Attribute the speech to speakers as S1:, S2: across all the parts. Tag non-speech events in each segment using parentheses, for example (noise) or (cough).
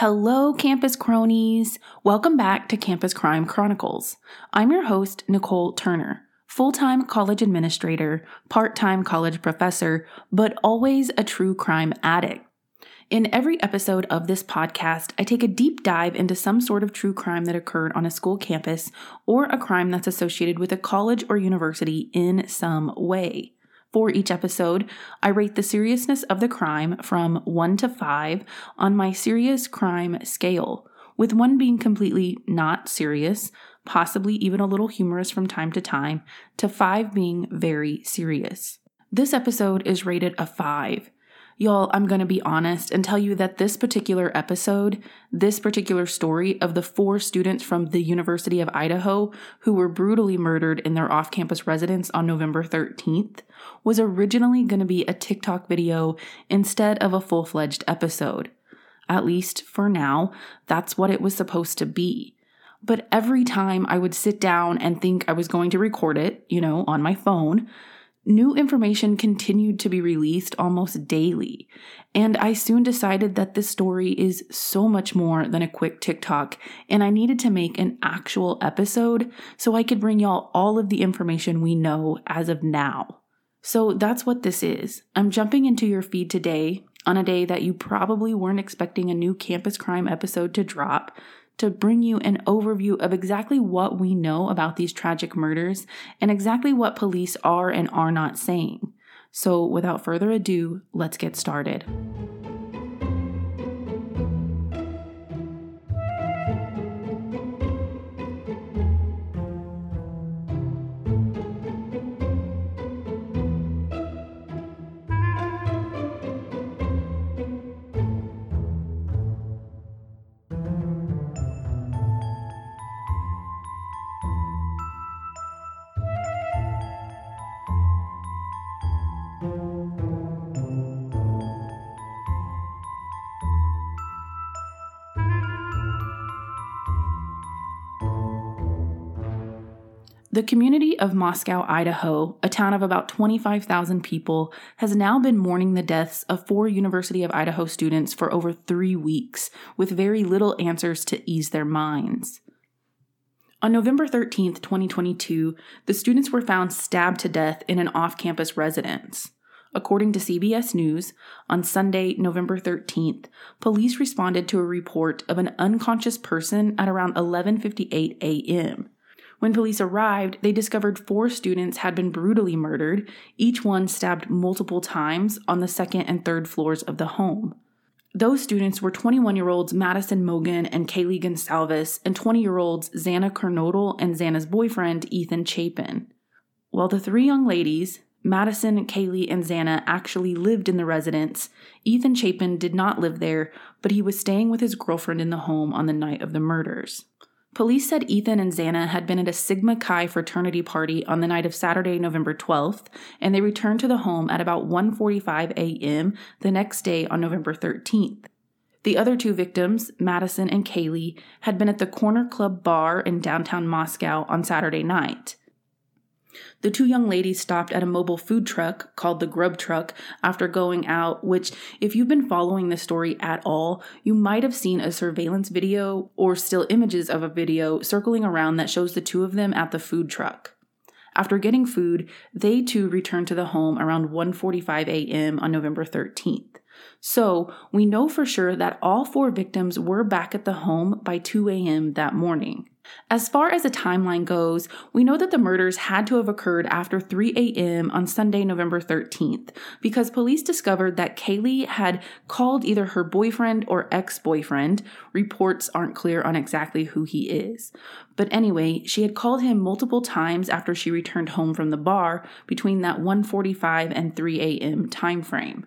S1: Hello, campus cronies. Welcome back to Campus Crime Chronicles. I'm your host, Nicole Turner, full time college administrator, part time college professor, but always a true crime addict. In every episode of this podcast, I take a deep dive into some sort of true crime that occurred on a school campus or a crime that's associated with a college or university in some way. For each episode, I rate the seriousness of the crime from 1 to 5 on my serious crime scale, with 1 being completely not serious, possibly even a little humorous from time to time, to 5 being very serious. This episode is rated a 5. Y'all, I'm going to be honest and tell you that this particular episode, this particular story of the four students from the University of Idaho who were brutally murdered in their off campus residence on November 13th, was originally going to be a TikTok video instead of a full fledged episode. At least for now, that's what it was supposed to be. But every time I would sit down and think I was going to record it, you know, on my phone, new information continued to be released almost daily. And I soon decided that this story is so much more than a quick TikTok, and I needed to make an actual episode so I could bring y'all all of the information we know as of now. So that's what this is. I'm jumping into your feed today on a day that you probably weren't expecting a new campus crime episode to drop to bring you an overview of exactly what we know about these tragic murders and exactly what police are and are not saying. So, without further ado, let's get started. The community of Moscow, Idaho, a town of about 25,000 people, has now been mourning the deaths of four University of Idaho students for over three weeks, with very little answers to ease their minds. On November 13, 2022, the students were found stabbed to death in an off campus residence. According to CBS News, on Sunday, November 13th, police responded to a report of an unconscious person at around 11:58 a.m. When police arrived, they discovered four students had been brutally murdered, each one stabbed multiple times on the second and third floors of the home. Those students were 21 year olds Madison Mogen and Kaylee Goncalves, and 20 year olds Xana Kernodle and Xana's boyfriend, Ethan Chapin. While the three young ladies, Madison, Kaylee, and Xana actually lived in the residence. Ethan Chapin did not live there, but he was staying with his girlfriend in the home on the night of the murders. Police said Ethan and Xana had been at a Sigma Chi fraternity party on the night of Saturday, November 12th, and they returned to the home at about 1:45 a.m. the next day on November 13th. The other two victims, Madison and Kaylee, had been at the Corner Club bar in downtown Moscow on Saturday night. The two young ladies stopped at a mobile food truck called the Grub Truck after going out, which, if you've been following the story at all, you might have seen a surveillance video or still images of a video circling around that shows the two of them at the food truck. After getting food, they too returned to the home around 1:45 a.m. on November 13th. So, we know for sure that all four victims were back at the home by 2 a.m. that morning. As far as the timeline goes, we know that the murders had to have occurred after 3 a.m. on Sunday, November 13th, because police discovered that Kaylee had called either her boyfriend or ex boyfriend. Reports aren't clear on exactly who he is. But anyway, she had called him multiple times after she returned home from the bar between that 1:45 and 3 a.m. time frame.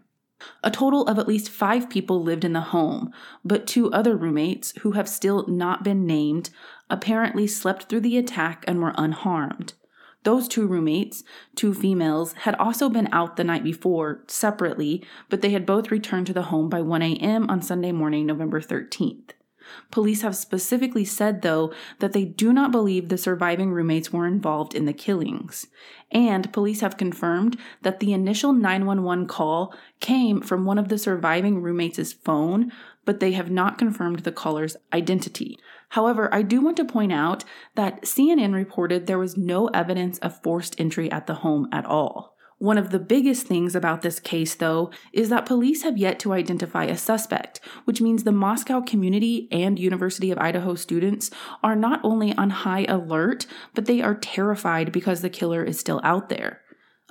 S1: A total of at least five people lived in the home, but two other roommates, who have still not been named, apparently slept through the attack and were unharmed. Those two roommates, two females, had also been out the night before, separately, but they had both returned to the home by 1 a.m. on Sunday morning, November 13th. Police have specifically said, though, that they do not believe the surviving roommates were involved in the killings. And police have confirmed that the initial 911 call came from one of the surviving roommates' phone, but they have not confirmed the caller's identity. However, I do want to point out that CNN reported there was no evidence of forced entry at the home at all. One of the biggest things about this case, though, is that police have yet to identify a suspect, which means the Moscow community and University of Idaho students are not only on high alert, but they are terrified because the killer is still out there.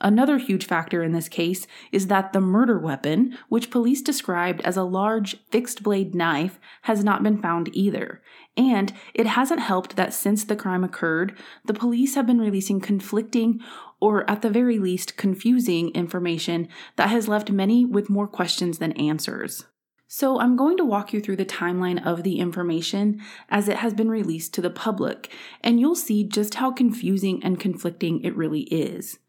S1: Another huge factor in this case is that the murder weapon, which police described as a large fixed blade knife, has not been found either. And it hasn't helped that since the crime occurred, the police have been releasing conflicting or at the very least confusing information that has left many with more questions than answers. So, I'm going to walk you through the timeline of the information as it has been released to the public, and you'll see just how confusing and conflicting it really is.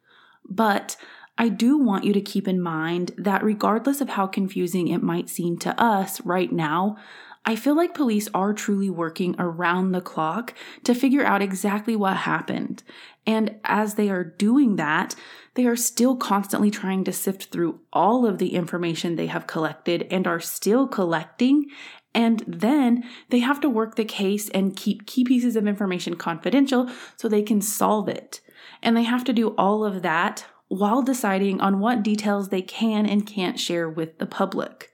S1: But I do want you to keep in mind that regardless of how confusing it might seem to us right now, I feel like police are truly working around the clock to figure out exactly what happened. And as they are doing that, they are still constantly trying to sift through all of the information they have collected and are still collecting. And then they have to work the case and keep key pieces of information confidential so they can solve it. And they have to do all of that while deciding on what details they can and can't share with the public.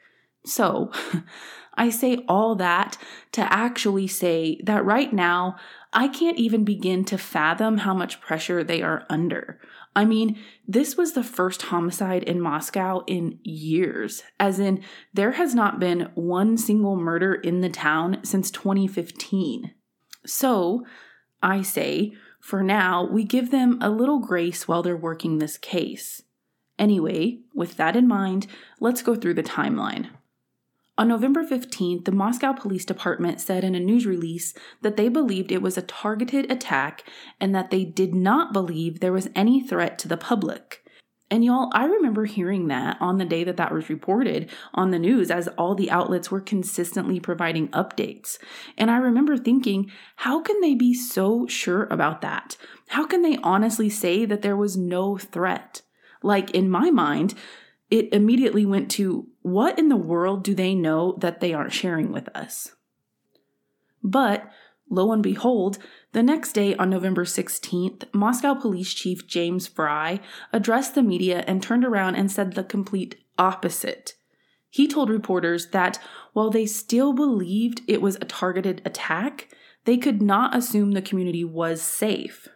S1: So, (laughs) I say all that to actually say that right now, I can't even begin to fathom how much pressure they are under. I mean, this was the first homicide in Moscow in years, as in, there has not been one single murder in the town since 2015. So, I say, for now, we give them a little grace while they're working this case. Anyway, with that in mind, let's go through the timeline. On November 15th, the Moscow Police Department said in a news release that they believed it was a targeted attack and that they did not believe there was any threat to the public. And y'all, I remember hearing that on the day that that was reported on the news as all the outlets were consistently providing updates. And I remember thinking, how can they be so sure about that? How can they honestly say that there was no threat? Like in my mind, it immediately went to what in the world do they know that they aren't sharing with us? But Lo and behold, the next day on November 16th, Moscow Police Chief James Fry addressed the media and turned around and said the complete opposite. He told reporters that while they still believed it was a targeted attack, they could not assume the community was safe.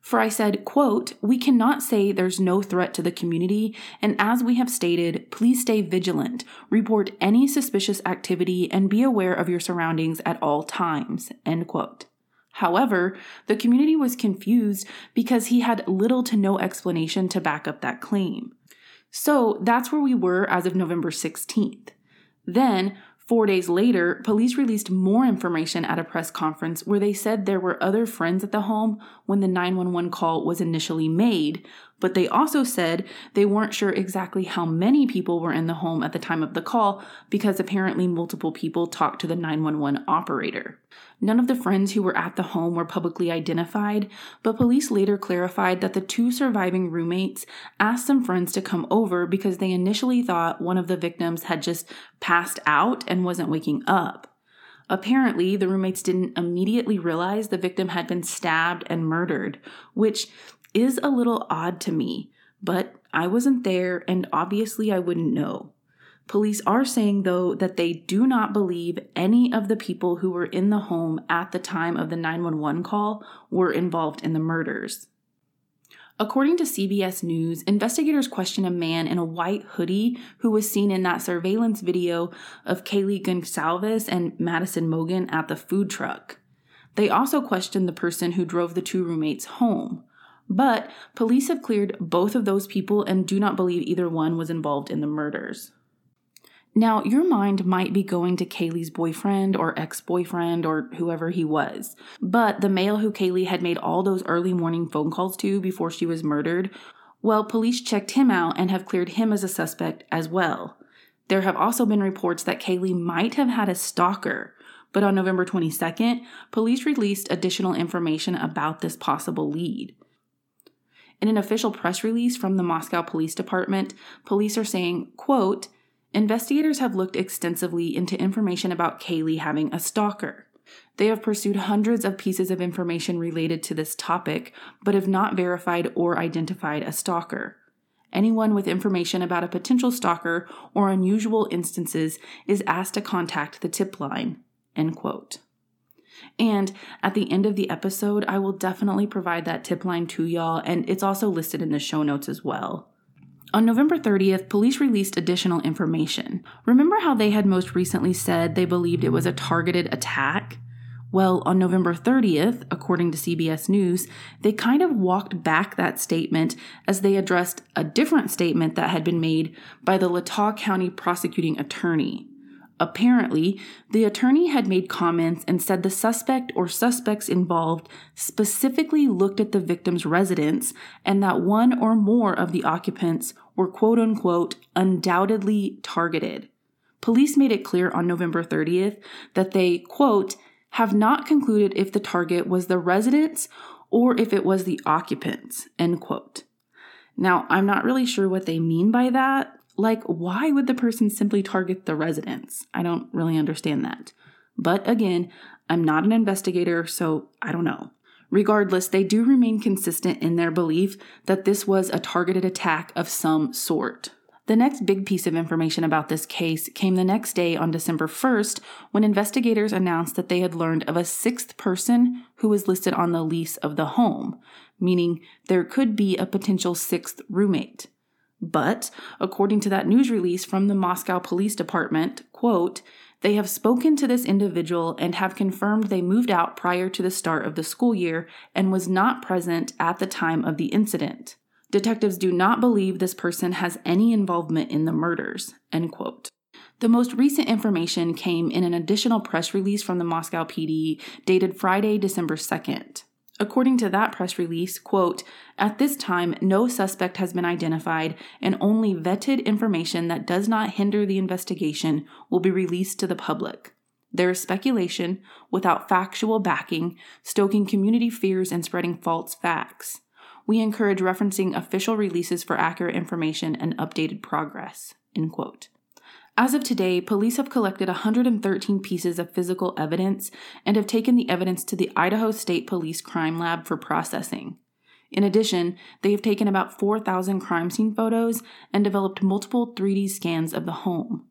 S1: Fry said, quote, We cannot say there's no threat to the community, and as we have stated, please stay vigilant, report any suspicious activity, and be aware of your surroundings at all times, end quote. However, the community was confused because he had little to no explanation to back up that claim. So that's where we were as of November 16th. Then, Four days later, police released more information at a press conference where they said there were other friends at the home when the 911 call was initially made, but they also said they weren't sure exactly how many people were in the home at the time of the call because apparently multiple people talked to the 911 operator. None of the friends who were at the home were publicly identified, but police later clarified that the two surviving roommates asked some friends to come over because they initially thought one of the victims had just passed out and wasn't waking up. Apparently, the roommates didn't immediately realize the victim had been stabbed and murdered, which is a little odd to me, but I wasn't there and obviously I wouldn't know. Police are saying, though, that they do not believe any of the people who were in the home at the time of the 911 call were involved in the murders. According to CBS News, investigators question a man in a white hoodie who was seen in that surveillance video of Kaylee Goncalves and Madison Mogen at the food truck. They also question the person who drove the two roommates home. But police have cleared both of those people and do not believe either one was involved in the murders. Now, your mind might be going to Kaylee's boyfriend or ex boyfriend or whoever he was, but the male who Kaylee had made all those early morning phone calls to before she was murdered, well, police checked him out and have cleared him as a suspect as well. There have also been reports that Kaylee might have had a stalker, but on November 22nd, police released additional information about this possible lead. In an official press release from the Moscow Police Department, police are saying, quote, Investigators have looked extensively into information about Kaylee having a stalker. They have pursued hundreds of pieces of information related to this topic, but have not verified or identified a stalker. Anyone with information about a potential stalker or unusual instances is asked to contact the tip line. End quote. And at the end of the episode, I will definitely provide that tip line to y'all, and it's also listed in the show notes as well. On November 30th, police released additional information. Remember how they had most recently said they believed it was a targeted attack? Well, on November 30th, according to CBS News, they kind of walked back that statement as they addressed a different statement that had been made by the Latah County prosecuting attorney. Apparently, the attorney had made comments and said the suspect or suspects involved specifically looked at the victim's residence and that one or more of the occupants were quote unquote undoubtedly targeted. Police made it clear on November 30th that they, quote, have not concluded if the target was the residents or if it was the occupants, end quote. Now, I'm not really sure what they mean by that, like, why would the person simply target the residents? I don't really understand that. But again, I'm not an investigator, so I don't know. Regardless, they do remain consistent in their belief that this was a targeted attack of some sort. The next big piece of information about this case came the next day on December 1st when investigators announced that they had learned of a sixth person who was listed on the lease of the home, meaning there could be a potential sixth roommate. But, according to that news release from the Moscow Police Department, quote, they have spoken to this individual and have confirmed they moved out prior to the start of the school year and was not present at the time of the incident. Detectives do not believe this person has any involvement in the murders. End quote. The most recent information came in an additional press release from the Moscow PD dated Friday, December 2nd. According to that press release, quote, at this time, no suspect has been identified and only vetted information that does not hinder the investigation will be released to the public. There is speculation without factual backing, stoking community fears and spreading false facts. We encourage referencing official releases for accurate information and updated progress. End quote. As of today, police have collected 113 pieces of physical evidence and have taken the evidence to the Idaho State Police Crime Lab for processing. In addition, they have taken about 4,000 crime scene photos and developed multiple 3D scans of the home.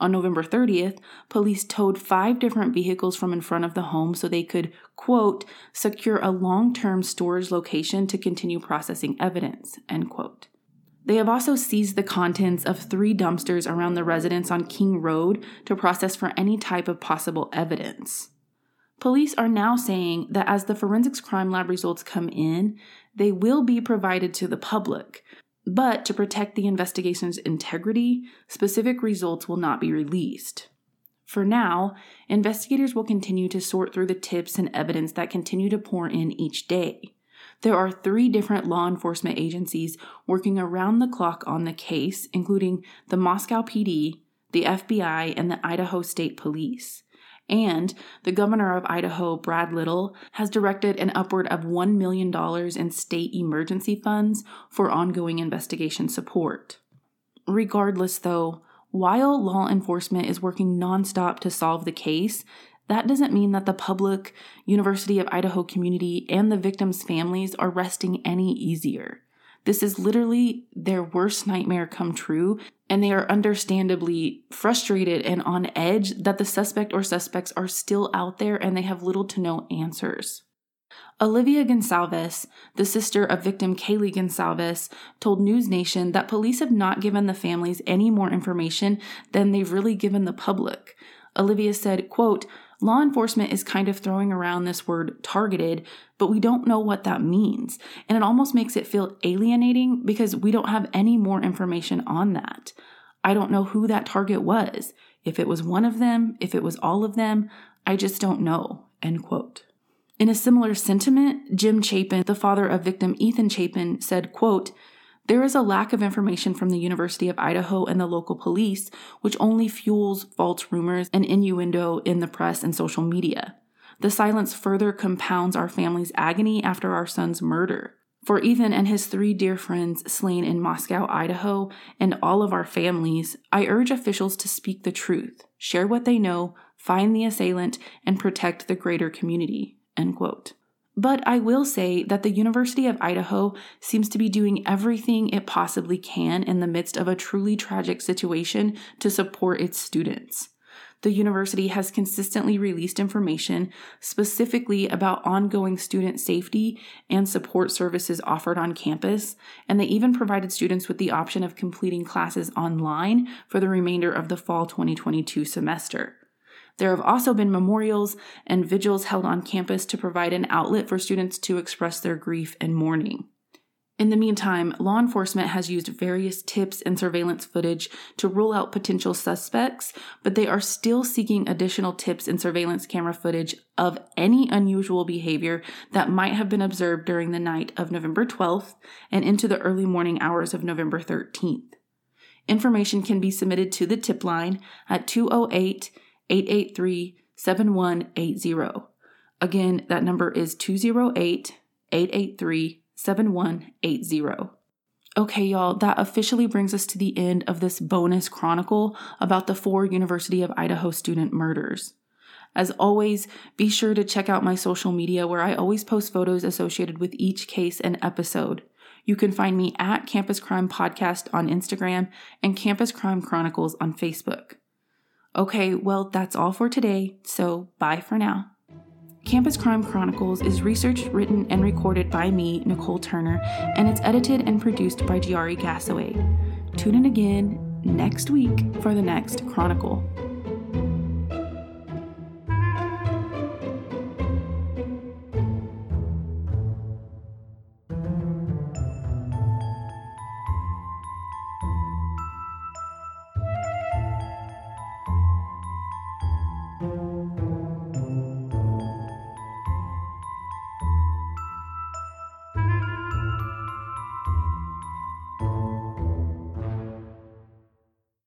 S1: On November 30th, police towed five different vehicles from in front of the home so they could, quote, secure a long term storage location to continue processing evidence, end quote. They have also seized the contents of three dumpsters around the residence on King Road to process for any type of possible evidence. Police are now saying that as the forensics crime lab results come in, they will be provided to the public, but to protect the investigation's integrity, specific results will not be released. For now, investigators will continue to sort through the tips and evidence that continue to pour in each day. There are three different law enforcement agencies working around the clock on the case, including the Moscow PD, the FBI, and the Idaho State Police. And the governor of Idaho, Brad Little, has directed an upward of $1 million in state emergency funds for ongoing investigation support. Regardless, though, while law enforcement is working nonstop to solve the case, that doesn't mean that the public, University of Idaho community, and the victims' families are resting any easier. This is literally their worst nightmare come true, and they are understandably frustrated and on edge that the suspect or suspects are still out there and they have little to no answers. Olivia Goncalves, the sister of victim Kaylee Goncalves, told News Nation that police have not given the families any more information than they've really given the public. Olivia said, quote, law enforcement is kind of throwing around this word targeted, but we don't know what that means. And it almost makes it feel alienating because we don't have any more information on that. I don't know who that target was. If it was one of them, if it was all of them, I just don't know. End quote. In a similar sentiment, Jim Chapin, the father of victim Ethan Chapin, said, quote, there is a lack of information from the University of Idaho and the local police, which only fuels false rumors and innuendo in the press and social media. The silence further compounds our family's agony after our son's murder. For Ethan and his three dear friends slain in Moscow, Idaho, and all of our families, I urge officials to speak the truth, share what they know, find the assailant, and protect the greater community. End quote. But I will say that the University of Idaho seems to be doing everything it possibly can in the midst of a truly tragic situation to support its students. The university has consistently released information specifically about ongoing student safety and support services offered on campus, and they even provided students with the option of completing classes online for the remainder of the fall 2022 semester. There have also been memorials and vigils held on campus to provide an outlet for students to express their grief and mourning. In the meantime, law enforcement has used various tips and surveillance footage to rule out potential suspects, but they are still seeking additional tips and surveillance camera footage of any unusual behavior that might have been observed during the night of November 12th and into the early morning hours of November 13th. Information can be submitted to the tip line at 208 883 7180. Again, that number is 208 883 7180. Okay, y'all, that officially brings us to the end of this bonus chronicle about the four University of Idaho student murders. As always, be sure to check out my social media where I always post photos associated with each case and episode. You can find me at Campus Crime Podcast on Instagram and Campus Crime Chronicles on Facebook. Okay, well, that's all for today, so bye for now. Campus Crime Chronicles is researched, written, and recorded by me, Nicole Turner, and it's edited and produced by Giari Gassaway. Tune in again next week for the next Chronicle.